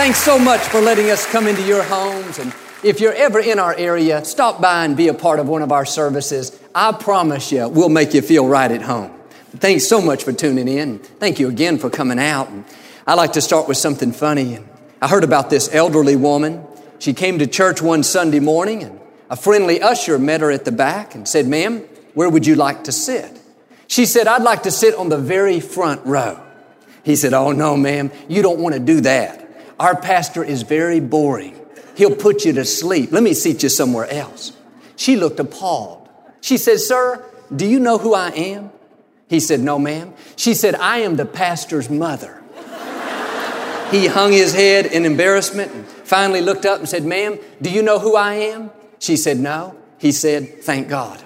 Thanks so much for letting us come into your homes. And if you're ever in our area, stop by and be a part of one of our services. I promise you, we'll make you feel right at home. Thanks so much for tuning in. Thank you again for coming out. I like to start with something funny. I heard about this elderly woman. She came to church one Sunday morning and a friendly usher met her at the back and said, ma'am, where would you like to sit? She said, I'd like to sit on the very front row. He said, Oh, no, ma'am, you don't want to do that. Our pastor is very boring. He'll put you to sleep. Let me seat you somewhere else. She looked appalled. She said, Sir, do you know who I am? He said, No, ma'am. She said, I am the pastor's mother. he hung his head in embarrassment and finally looked up and said, Ma'am, do you know who I am? She said, No. He said, Thank God.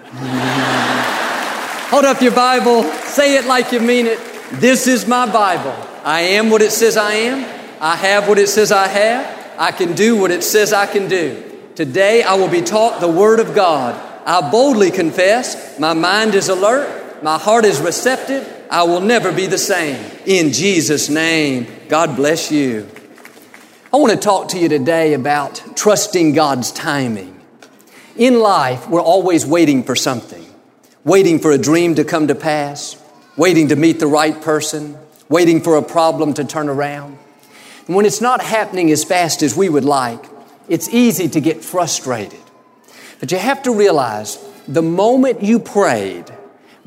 Hold up your Bible, say it like you mean it. This is my Bible. I am what it says I am. I have what it says I have. I can do what it says I can do. Today I will be taught the Word of God. I boldly confess, my mind is alert, my heart is receptive. I will never be the same. In Jesus' name, God bless you. I want to talk to you today about trusting God's timing. In life, we're always waiting for something, waiting for a dream to come to pass, waiting to meet the right person, waiting for a problem to turn around. And when it's not happening as fast as we would like, it's easy to get frustrated. But you have to realize the moment you prayed,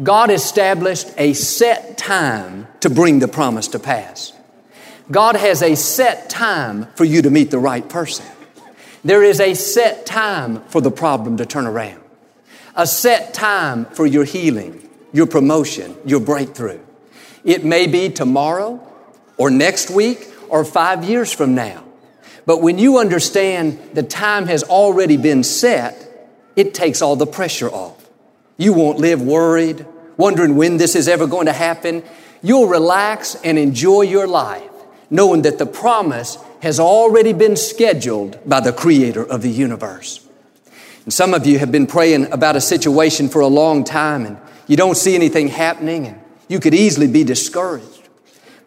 God established a set time to bring the promise to pass. God has a set time for you to meet the right person. There is a set time for the problem to turn around, a set time for your healing, your promotion, your breakthrough. It may be tomorrow or next week or five years from now. But when you understand the time has already been set, it takes all the pressure off. You won't live worried, wondering when this is ever going to happen. You'll relax and enjoy your life, knowing that the promise has already been scheduled by the creator of the universe. And some of you have been praying about a situation for a long time and you don't see anything happening and you could easily be discouraged.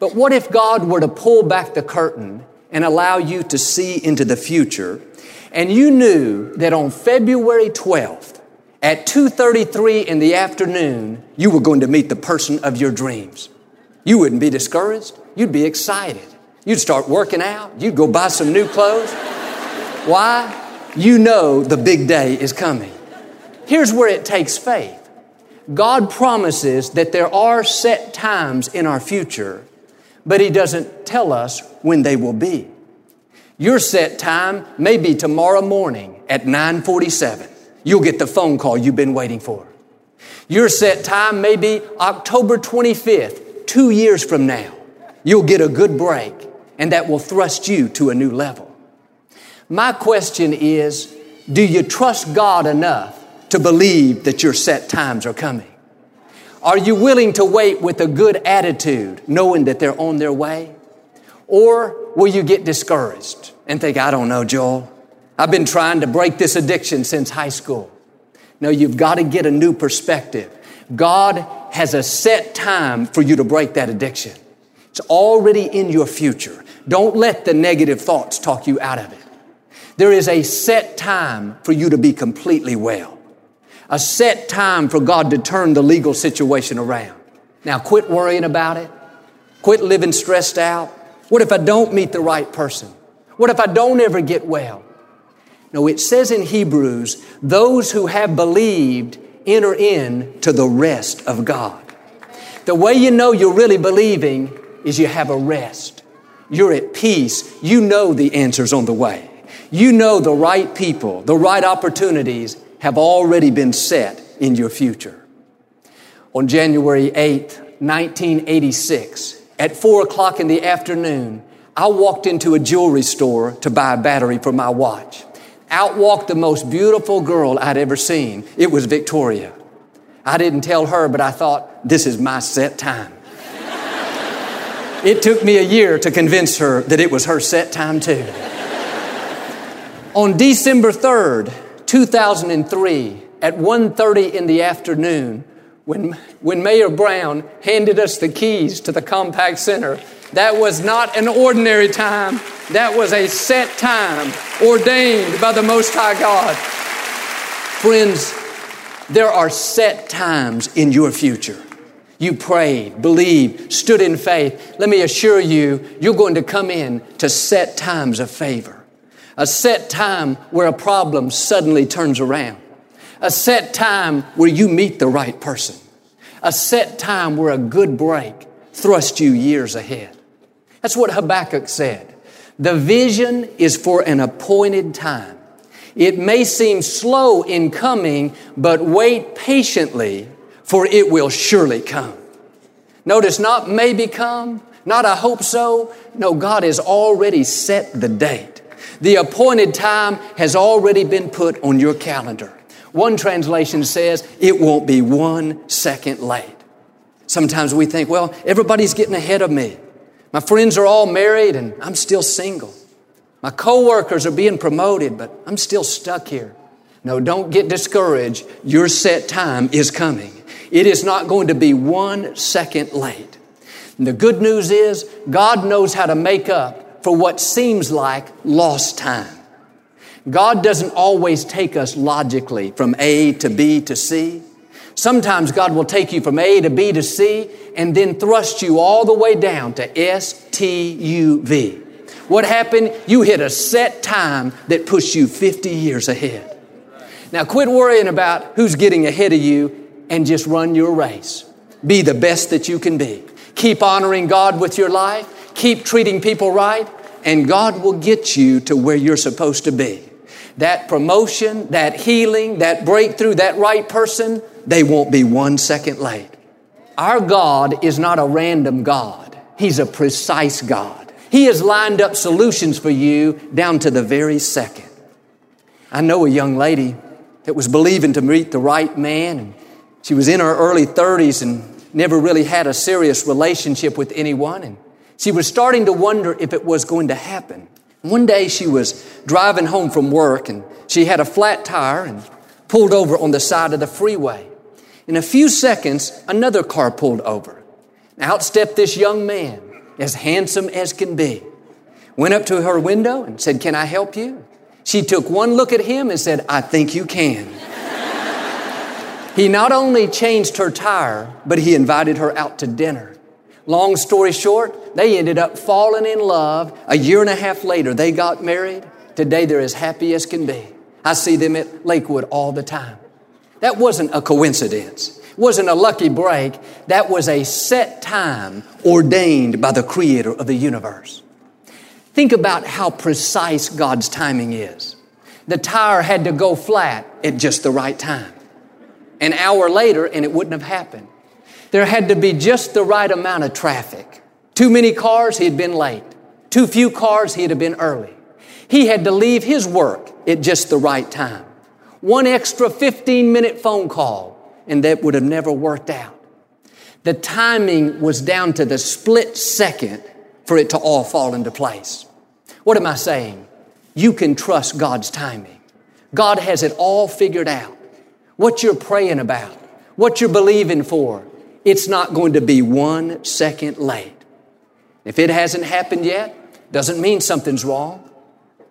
But what if God were to pull back the curtain and allow you to see into the future and you knew that on February 12th at 2:33 in the afternoon you were going to meet the person of your dreams. You wouldn't be discouraged, you'd be excited. You'd start working out, you'd go buy some new clothes. Why? You know the big day is coming. Here's where it takes faith. God promises that there are set times in our future, but He doesn't tell us when they will be. Your set time may be tomorrow morning at 947. You'll get the phone call you've been waiting for. Your set time may be October 25th, two years from now. You'll get a good break, and that will thrust you to a new level. My question is, do you trust God enough to believe that your set times are coming? Are you willing to wait with a good attitude, knowing that they're on their way? Or will you get discouraged and think, I don't know, Joel. I've been trying to break this addiction since high school. No, you've got to get a new perspective. God has a set time for you to break that addiction. It's already in your future. Don't let the negative thoughts talk you out of it. There is a set time for you to be completely well a set time for God to turn the legal situation around. Now, quit worrying about it. Quit living stressed out. What if I don't meet the right person? What if I don't ever get well? No, it says in Hebrews, those who have believed enter in to the rest of God. The way you know you're really believing is you have a rest. You're at peace. You know the answer's on the way. You know the right people, the right opportunities, have already been set in your future. On January 8th, 1986, at 4 o'clock in the afternoon, I walked into a jewelry store to buy a battery for my watch. Out walked the most beautiful girl I'd ever seen. It was Victoria. I didn't tell her, but I thought, this is my set time. it took me a year to convince her that it was her set time too. On December 3rd, 2003, at 1.30 in the afternoon, when, when Mayor Brown handed us the keys to the Compaq Center, that was not an ordinary time. That was a set time ordained by the Most High God. Friends, there are set times in your future. You prayed, believed, stood in faith. Let me assure you, you're going to come in to set times of favor. A set time where a problem suddenly turns around. A set time where you meet the right person. A set time where a good break thrusts you years ahead. That's what Habakkuk said. The vision is for an appointed time. It may seem slow in coming, but wait patiently, for it will surely come. Notice not maybe come, not I hope so. No, God has already set the date. The appointed time has already been put on your calendar. One translation says it won't be one second late. Sometimes we think, well, everybody's getting ahead of me. My friends are all married and I'm still single. My coworkers are being promoted, but I'm still stuck here. No, don't get discouraged. Your set time is coming. It is not going to be one second late. And the good news is God knows how to make up for what seems like lost time. God doesn't always take us logically from A to B to C. Sometimes God will take you from A to B to C and then thrust you all the way down to S T U V. What happened? You hit a set time that pushed you 50 years ahead. Now quit worrying about who's getting ahead of you and just run your race. Be the best that you can be. Keep honoring God with your life. Keep treating people right and God will get you to where you're supposed to be. That promotion, that healing, that breakthrough, that right person, they won't be one second late. Our God is not a random God. He's a precise God. He has lined up solutions for you down to the very second. I know a young lady that was believing to meet the right man and she was in her early 30s and never really had a serious relationship with anyone and she was starting to wonder if it was going to happen. One day she was driving home from work and she had a flat tire and pulled over on the side of the freeway. In a few seconds, another car pulled over. Out stepped this young man, as handsome as can be. Went up to her window and said, Can I help you? She took one look at him and said, I think you can. he not only changed her tire, but he invited her out to dinner. Long story short, they ended up falling in love. A year and a half later, they got married. Today, they're as happy as can be. I see them at Lakewood all the time. That wasn't a coincidence. It wasn't a lucky break. That was a set time ordained by the creator of the universe. Think about how precise God's timing is. The tire had to go flat at just the right time. An hour later, and it wouldn't have happened. There had to be just the right amount of traffic. Too many cars, he'd been late. Too few cars, he'd have been early. He had to leave his work at just the right time. One extra 15 minute phone call, and that would have never worked out. The timing was down to the split second for it to all fall into place. What am I saying? You can trust God's timing. God has it all figured out. What you're praying about, what you're believing for, it's not going to be one second late. If it hasn't happened yet, doesn't mean something's wrong.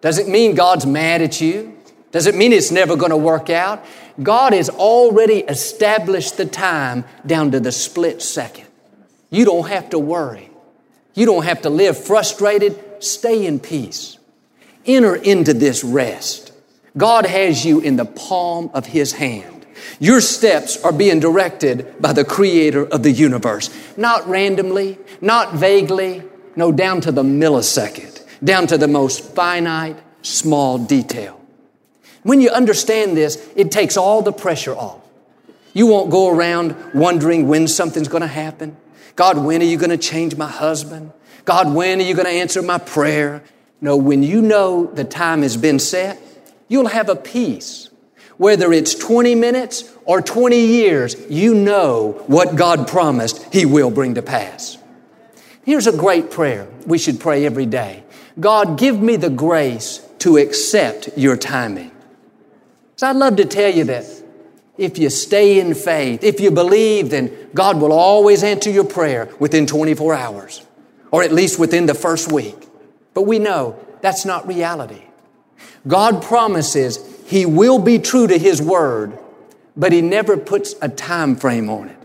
Doesn't mean God's mad at you. Doesn't mean it's never going to work out. God has already established the time down to the split second. You don't have to worry. You don't have to live frustrated. Stay in peace. Enter into this rest. God has you in the palm of His hand. Your steps are being directed by the creator of the universe. Not randomly, not vaguely, no, down to the millisecond, down to the most finite, small detail. When you understand this, it takes all the pressure off. You won't go around wondering when something's going to happen. God, when are you going to change my husband? God, when are you going to answer my prayer? No, when you know the time has been set, you'll have a peace. Whether it's 20 minutes or 20 years, you know what God promised He will bring to pass. Here's a great prayer we should pray every day God, give me the grace to accept your timing. So I'd love to tell you that if you stay in faith, if you believe, then God will always answer your prayer within 24 hours, or at least within the first week. But we know that's not reality. God promises He will be true to His word, but He never puts a time frame on it.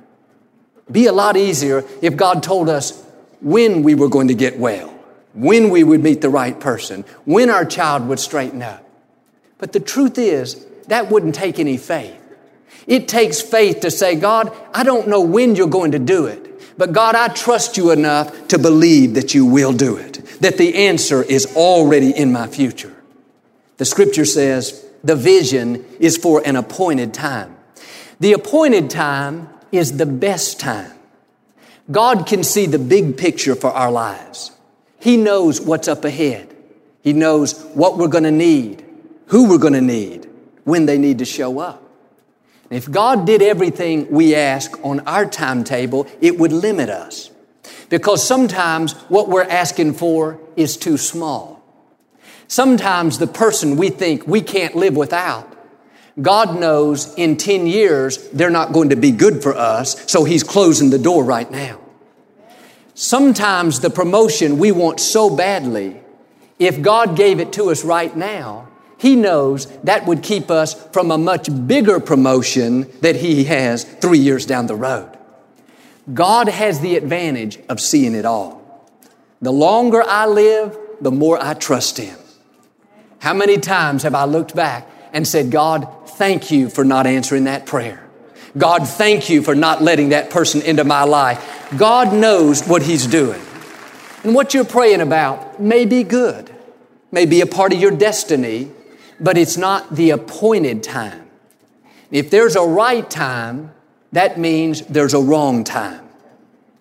Be a lot easier if God told us when we were going to get well, when we would meet the right person, when our child would straighten up. But the truth is, that wouldn't take any faith. It takes faith to say, God, I don't know when you're going to do it, but God, I trust you enough to believe that you will do it, that the answer is already in my future. The scripture says the vision is for an appointed time. The appointed time is the best time. God can see the big picture for our lives. He knows what's up ahead. He knows what we're going to need, who we're going to need, when they need to show up. If God did everything we ask on our timetable, it would limit us. Because sometimes what we're asking for is too small. Sometimes the person we think we can't live without, God knows in 10 years they're not going to be good for us, so He's closing the door right now. Sometimes the promotion we want so badly, if God gave it to us right now, he knows that would keep us from a much bigger promotion that He has three years down the road. God has the advantage of seeing it all. The longer I live, the more I trust Him. How many times have I looked back and said, God, thank you for not answering that prayer. God, thank you for not letting that person into my life. God knows what He's doing. And what you're praying about may be good, may be a part of your destiny, but it's not the appointed time. If there's a right time, that means there's a wrong time.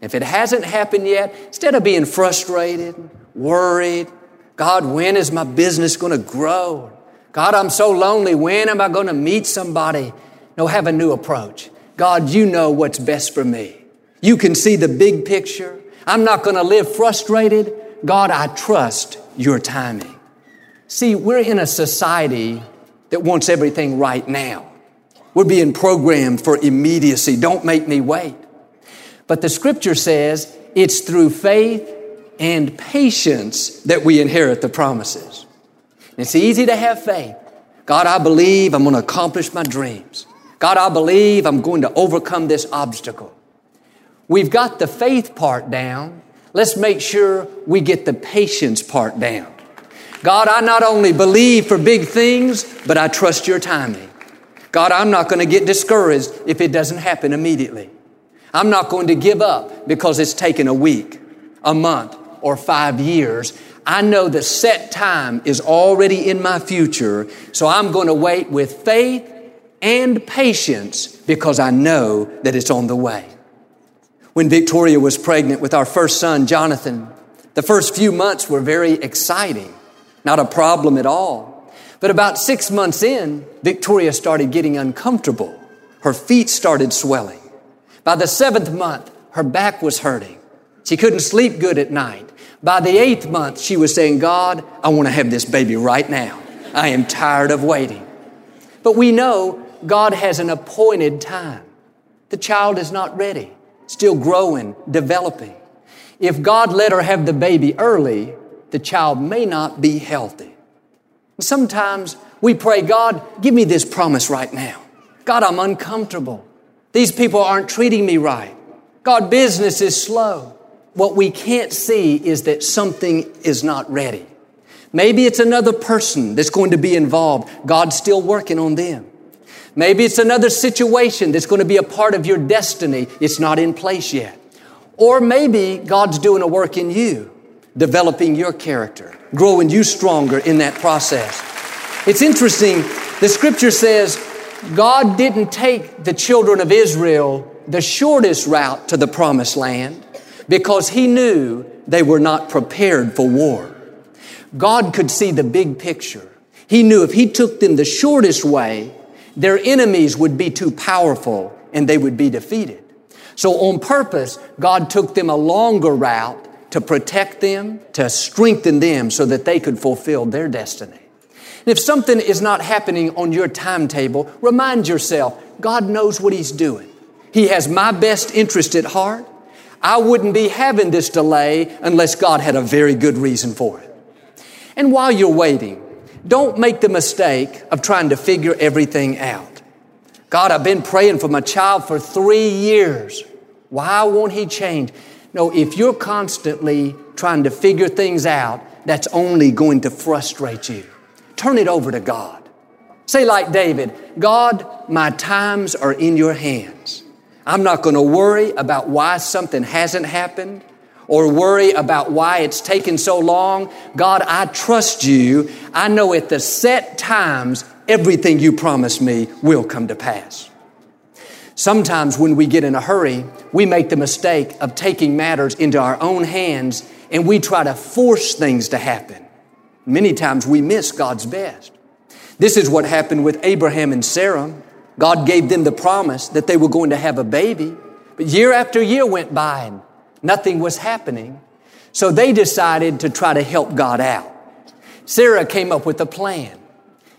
If it hasn't happened yet, instead of being frustrated, worried, God, when is my business going to grow? God, I'm so lonely. When am I going to meet somebody? No, have a new approach. God, you know what's best for me. You can see the big picture. I'm not going to live frustrated. God, I trust your timing. See, we're in a society that wants everything right now. We're being programmed for immediacy. Don't make me wait. But the scripture says it's through faith and patience that we inherit the promises. It's easy to have faith. God, I believe I'm going to accomplish my dreams. God, I believe I'm going to overcome this obstacle. We've got the faith part down. Let's make sure we get the patience part down. God, I not only believe for big things, but I trust your timing. God, I'm not going to get discouraged if it doesn't happen immediately. I'm not going to give up because it's taken a week, a month, or five years. I know the set time is already in my future, so I'm going to wait with faith and patience because I know that it's on the way. When Victoria was pregnant with our first son, Jonathan, the first few months were very exciting. Not a problem at all. But about six months in, Victoria started getting uncomfortable. Her feet started swelling. By the seventh month, her back was hurting. She couldn't sleep good at night. By the eighth month, she was saying, God, I want to have this baby right now. I am tired of waiting. But we know God has an appointed time. The child is not ready, still growing, developing. If God let her have the baby early, the child may not be healthy. Sometimes we pray, God, give me this promise right now. God, I'm uncomfortable. These people aren't treating me right. God, business is slow. What we can't see is that something is not ready. Maybe it's another person that's going to be involved. God's still working on them. Maybe it's another situation that's going to be a part of your destiny. It's not in place yet. Or maybe God's doing a work in you developing your character, growing you stronger in that process. It's interesting, the scripture says God didn't take the children of Israel the shortest route to the promised land, because he knew they were not prepared for war. God could see the big picture. He knew if he took them the shortest way, their enemies would be too powerful and they would be defeated. So on purpose, God took them a longer route to protect them, to strengthen them so that they could fulfill their destiny. And if something is not happening on your timetable, remind yourself, God knows what He's doing. He has my best interest at heart. I wouldn't be having this delay unless God had a very good reason for it. And while you're waiting, don't make the mistake of trying to figure everything out. God, I've been praying for my child for three years. Why won't he change? No, if you're constantly trying to figure things out, that's only going to frustrate you. Turn it over to God. Say, like David, God, my times are in your hands. I'm not going to worry about why something hasn't happened or worry about why it's taken so long. God, I trust you. I know at the set times, everything you promised me will come to pass. Sometimes when we get in a hurry, we make the mistake of taking matters into our own hands and we try to force things to happen. Many times we miss God's best. This is what happened with Abraham and Sarah. God gave them the promise that they were going to have a baby, but year after year went by and nothing was happening. So they decided to try to help God out. Sarah came up with a plan.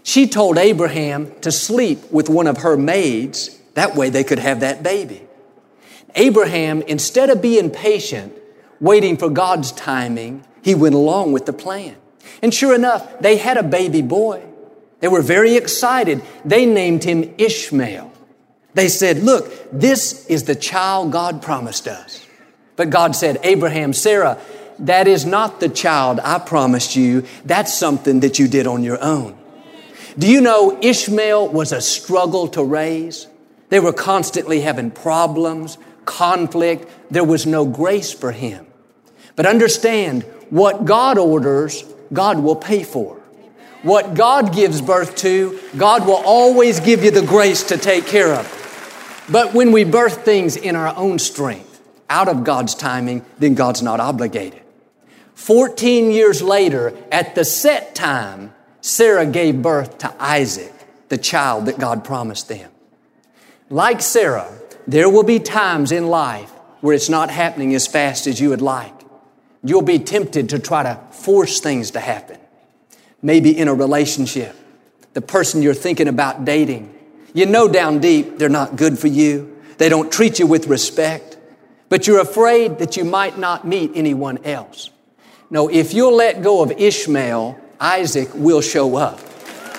She told Abraham to sleep with one of her maids that way they could have that baby. Abraham, instead of being patient, waiting for God's timing, he went along with the plan. And sure enough, they had a baby boy. They were very excited. They named him Ishmael. They said, Look, this is the child God promised us. But God said, Abraham, Sarah, that is not the child I promised you. That's something that you did on your own. Do you know Ishmael was a struggle to raise? They were constantly having problems, conflict. There was no grace for him. But understand, what God orders, God will pay for. What God gives birth to, God will always give you the grace to take care of. But when we birth things in our own strength, out of God's timing, then God's not obligated. 14 years later, at the set time, Sarah gave birth to Isaac, the child that God promised them. Like Sarah, there will be times in life where it's not happening as fast as you would like. You'll be tempted to try to force things to happen. Maybe in a relationship, the person you're thinking about dating, you know down deep they're not good for you. They don't treat you with respect, but you're afraid that you might not meet anyone else. No, if you'll let go of Ishmael, Isaac will show up.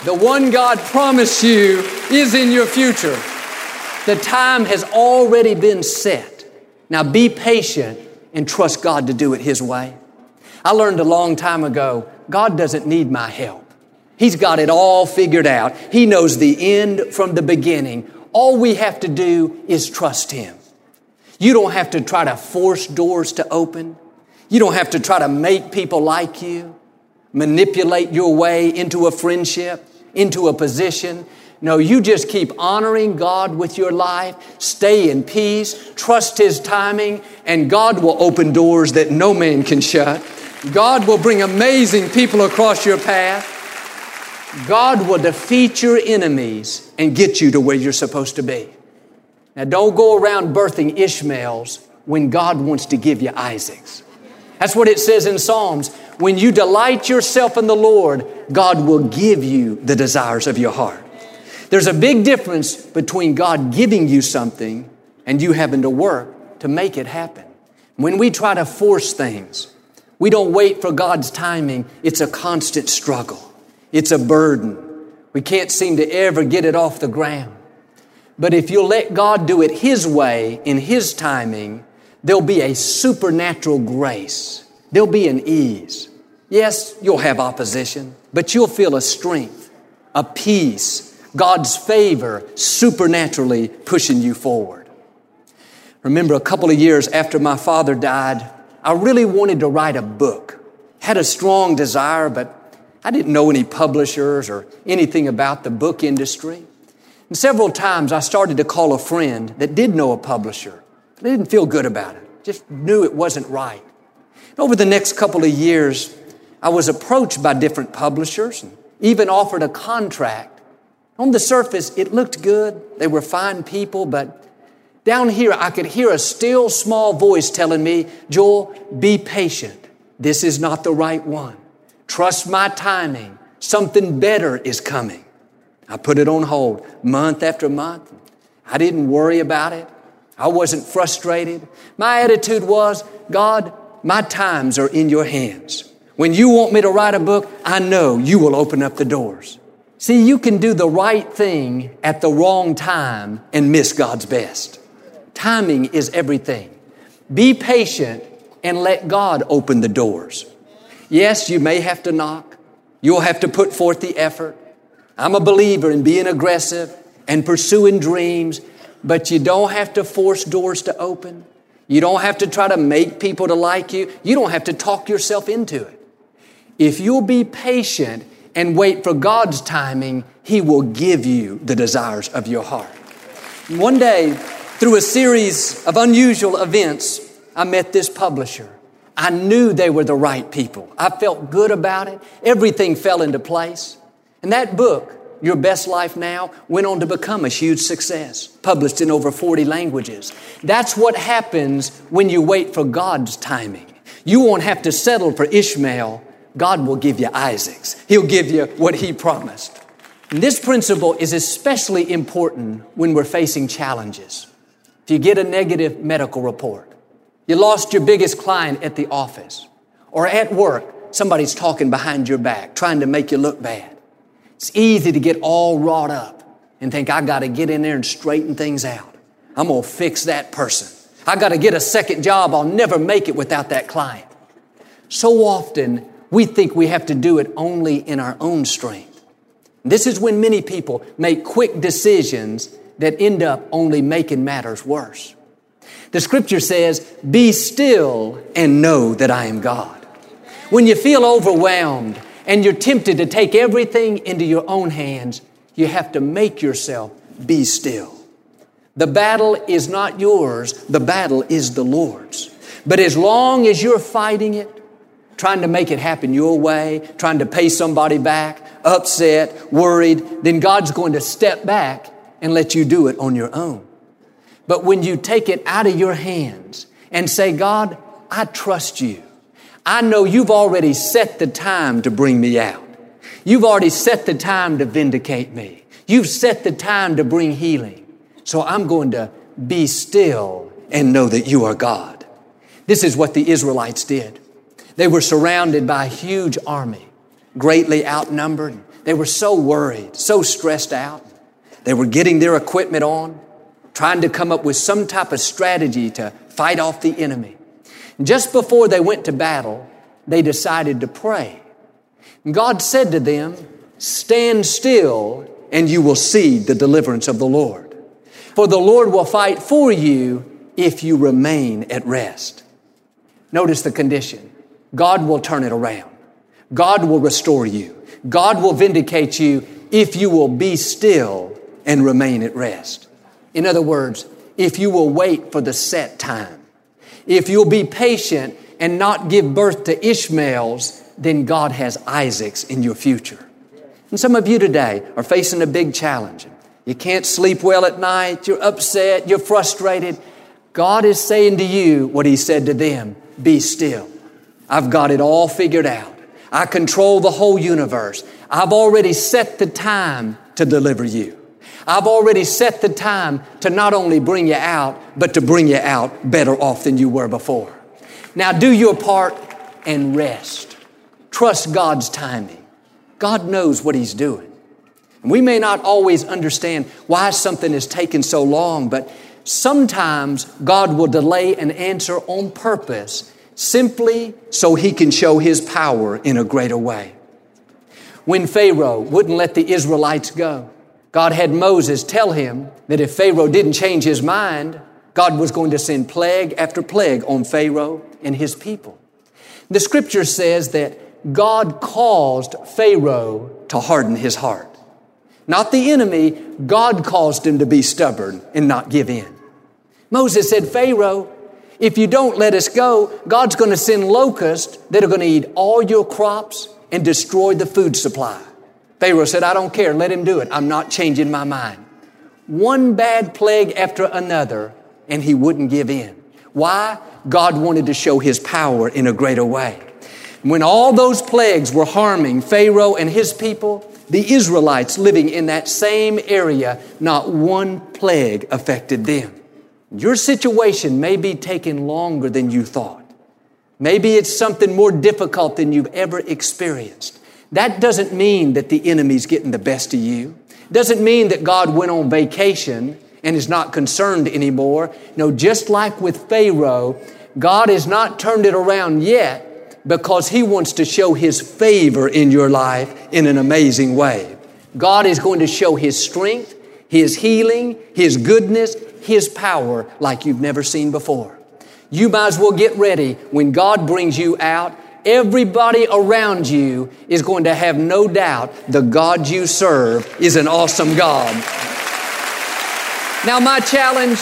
The one God promised you is in your future. The time has already been set. Now be patient and trust God to do it His way. I learned a long time ago, God doesn't need my help. He's got it all figured out. He knows the end from the beginning. All we have to do is trust Him. You don't have to try to force doors to open. You don't have to try to make people like you, manipulate your way into a friendship, into a position. No, you just keep honoring God with your life, stay in peace, trust His timing, and God will open doors that no man can shut. God will bring amazing people across your path. God will defeat your enemies and get you to where you're supposed to be. Now, don't go around birthing Ishmaels when God wants to give you Isaacs. That's what it says in Psalms. When you delight yourself in the Lord, God will give you the desires of your heart. There's a big difference between God giving you something and you having to work to make it happen. When we try to force things, we don't wait for God's timing. It's a constant struggle. It's a burden. We can't seem to ever get it off the ground. But if you'll let God do it His way, in His timing, there'll be a supernatural grace. There'll be an ease. Yes, you'll have opposition, but you'll feel a strength, a peace, God's favor supernaturally pushing you forward. Remember, a couple of years after my father died, I really wanted to write a book. Had a strong desire, but I didn't know any publishers or anything about the book industry. And several times I started to call a friend that did know a publisher. I didn't feel good about it. Just knew it wasn't right. Over the next couple of years, I was approached by different publishers and even offered a contract. On the surface, it looked good. They were fine people, but down here, I could hear a still small voice telling me, Joel, be patient. This is not the right one. Trust my timing. Something better is coming. I put it on hold month after month. I didn't worry about it. I wasn't frustrated. My attitude was, God, my times are in your hands. When you want me to write a book, I know you will open up the doors. See, you can do the right thing at the wrong time and miss God's best. Timing is everything. Be patient and let God open the doors. Yes, you may have to knock. You'll have to put forth the effort. I'm a believer in being aggressive and pursuing dreams, but you don't have to force doors to open. You don't have to try to make people to like you. You don't have to talk yourself into it. If you'll be patient and wait for God's timing, He will give you the desires of your heart. One day, through a series of unusual events, I met this publisher. I knew they were the right people. I felt good about it. Everything fell into place. And that book, Your Best Life Now, went on to become a huge success, published in over 40 languages. That's what happens when you wait for God's timing. You won't have to settle for Ishmael. God will give you Isaac's. He'll give you what He promised. And this principle is especially important when we're facing challenges. If you get a negative medical report, you lost your biggest client at the office, or at work, somebody's talking behind your back, trying to make you look bad. It's easy to get all wrought up and think, I got to get in there and straighten things out. I'm to fix that person. I got to get a second job. I'll never make it without that client. So often, we think we have to do it only in our own strength. This is when many people make quick decisions that end up only making matters worse. The scripture says, Be still and know that I am God. When you feel overwhelmed and you're tempted to take everything into your own hands, you have to make yourself be still. The battle is not yours, the battle is the Lord's. But as long as you're fighting it, trying to make it happen your way, trying to pay somebody back, upset, worried, then God's going to step back and let you do it on your own. But when you take it out of your hands and say, God, I trust you. I know you've already set the time to bring me out. You've already set the time to vindicate me. You've set the time to bring healing. So I'm going to be still and know that you are God. This is what the Israelites did. They were surrounded by a huge army, greatly outnumbered. They were so worried, so stressed out. They were getting their equipment on, trying to come up with some type of strategy to fight off the enemy. Just before they went to battle, they decided to pray. God said to them, Stand still and you will see the deliverance of the Lord. For the Lord will fight for you if you remain at rest. Notice the condition. God will turn it around. God will restore you. God will vindicate you if you will be still and remain at rest. In other words, if you will wait for the set time, if you'll be patient and not give birth to Ishmaels, then God has Isaacs in your future. And some of you today are facing a big challenge. You can't sleep well at night, you're upset, you're frustrated. God is saying to you what He said to them be still. I've got it all figured out. I control the whole universe. I've already set the time to deliver you. I've already set the time to not only bring you out, but to bring you out better off than you were before. Now do your part and rest. Trust God's timing. God knows what He's doing. And We may not always understand why something is taking so long, but sometimes God will delay an answer on purpose simply so He can show His power in a greater way. When Pharaoh wouldn't let the Israelites go, God had Moses tell him that if Pharaoh didn't change his mind, God was going to send plague after plague on Pharaoh and his people. The scripture says that God caused Pharaoh to harden his heart. Not the enemy, God caused him to be stubborn and not give in. Moses said, Pharaoh, If you don't let us go, God's going to send locusts that are going to eat all your crops and destroy the food supply. Pharaoh said, I don't care. Let him do it. I'm not changing my mind. One bad plague after another, and he wouldn't give in. Why? God wanted to show his power in a greater way. When all those plagues were harming Pharaoh and his people, the Israelites living in that same area, not one plague affected them. Your situation may be taking longer than you thought. Maybe it's something more difficult than you've ever experienced. That doesn't mean that the enemy's getting the best of you. Doesn't mean that God went on vacation and is not concerned anymore. No, just like with Pharaoh, God has not turned it around yet because He wants to show His favor in your life in an amazing way. God is going to show His strength, His healing, His goodness, His power like you've never seen before. You might as well get ready when God brings you out everybody around you is going to have no doubt the God you serve is an awesome God. Now, my challenge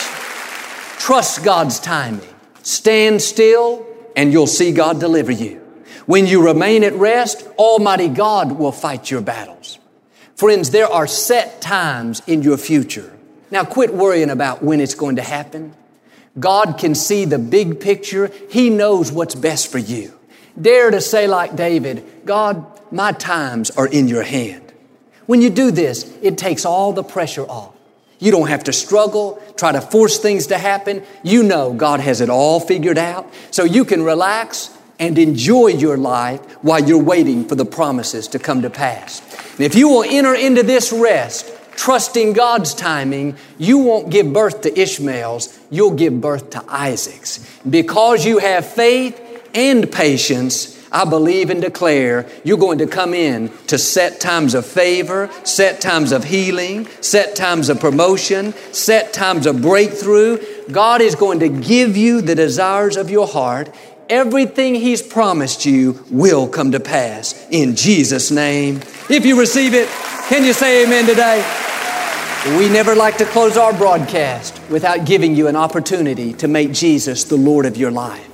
trust God's timing. Stand still, and you'll see God deliver you. When you remain at rest, Almighty God will fight your battles. Friends, there are set times in your future. Now, quit worrying about when it's going to happen. God can see the big picture. He knows what's best for you. Dare to say, like David, God, my times are in your hand. When you do this, it takes all the pressure off. You don't have to struggle, try to force things to happen. You know God has it all figured out. So you can relax and enjoy your life while you're waiting for the promises to come to pass. And if you will enter into this rest, trusting God's timing, you won't give birth to Ishmael's, you'll give birth to Isaac's. Because you have faith and patience, I believe and declare you're going to come in to set times of favor, set times of healing, set times of promotion, set times of breakthrough. God is going to give you the desires of your heart. Everything He's promised you will come to pass in Jesus' name. If you receive it, can you say amen today? We never like to close our broadcast without giving you an opportunity to make Jesus the Lord of your life.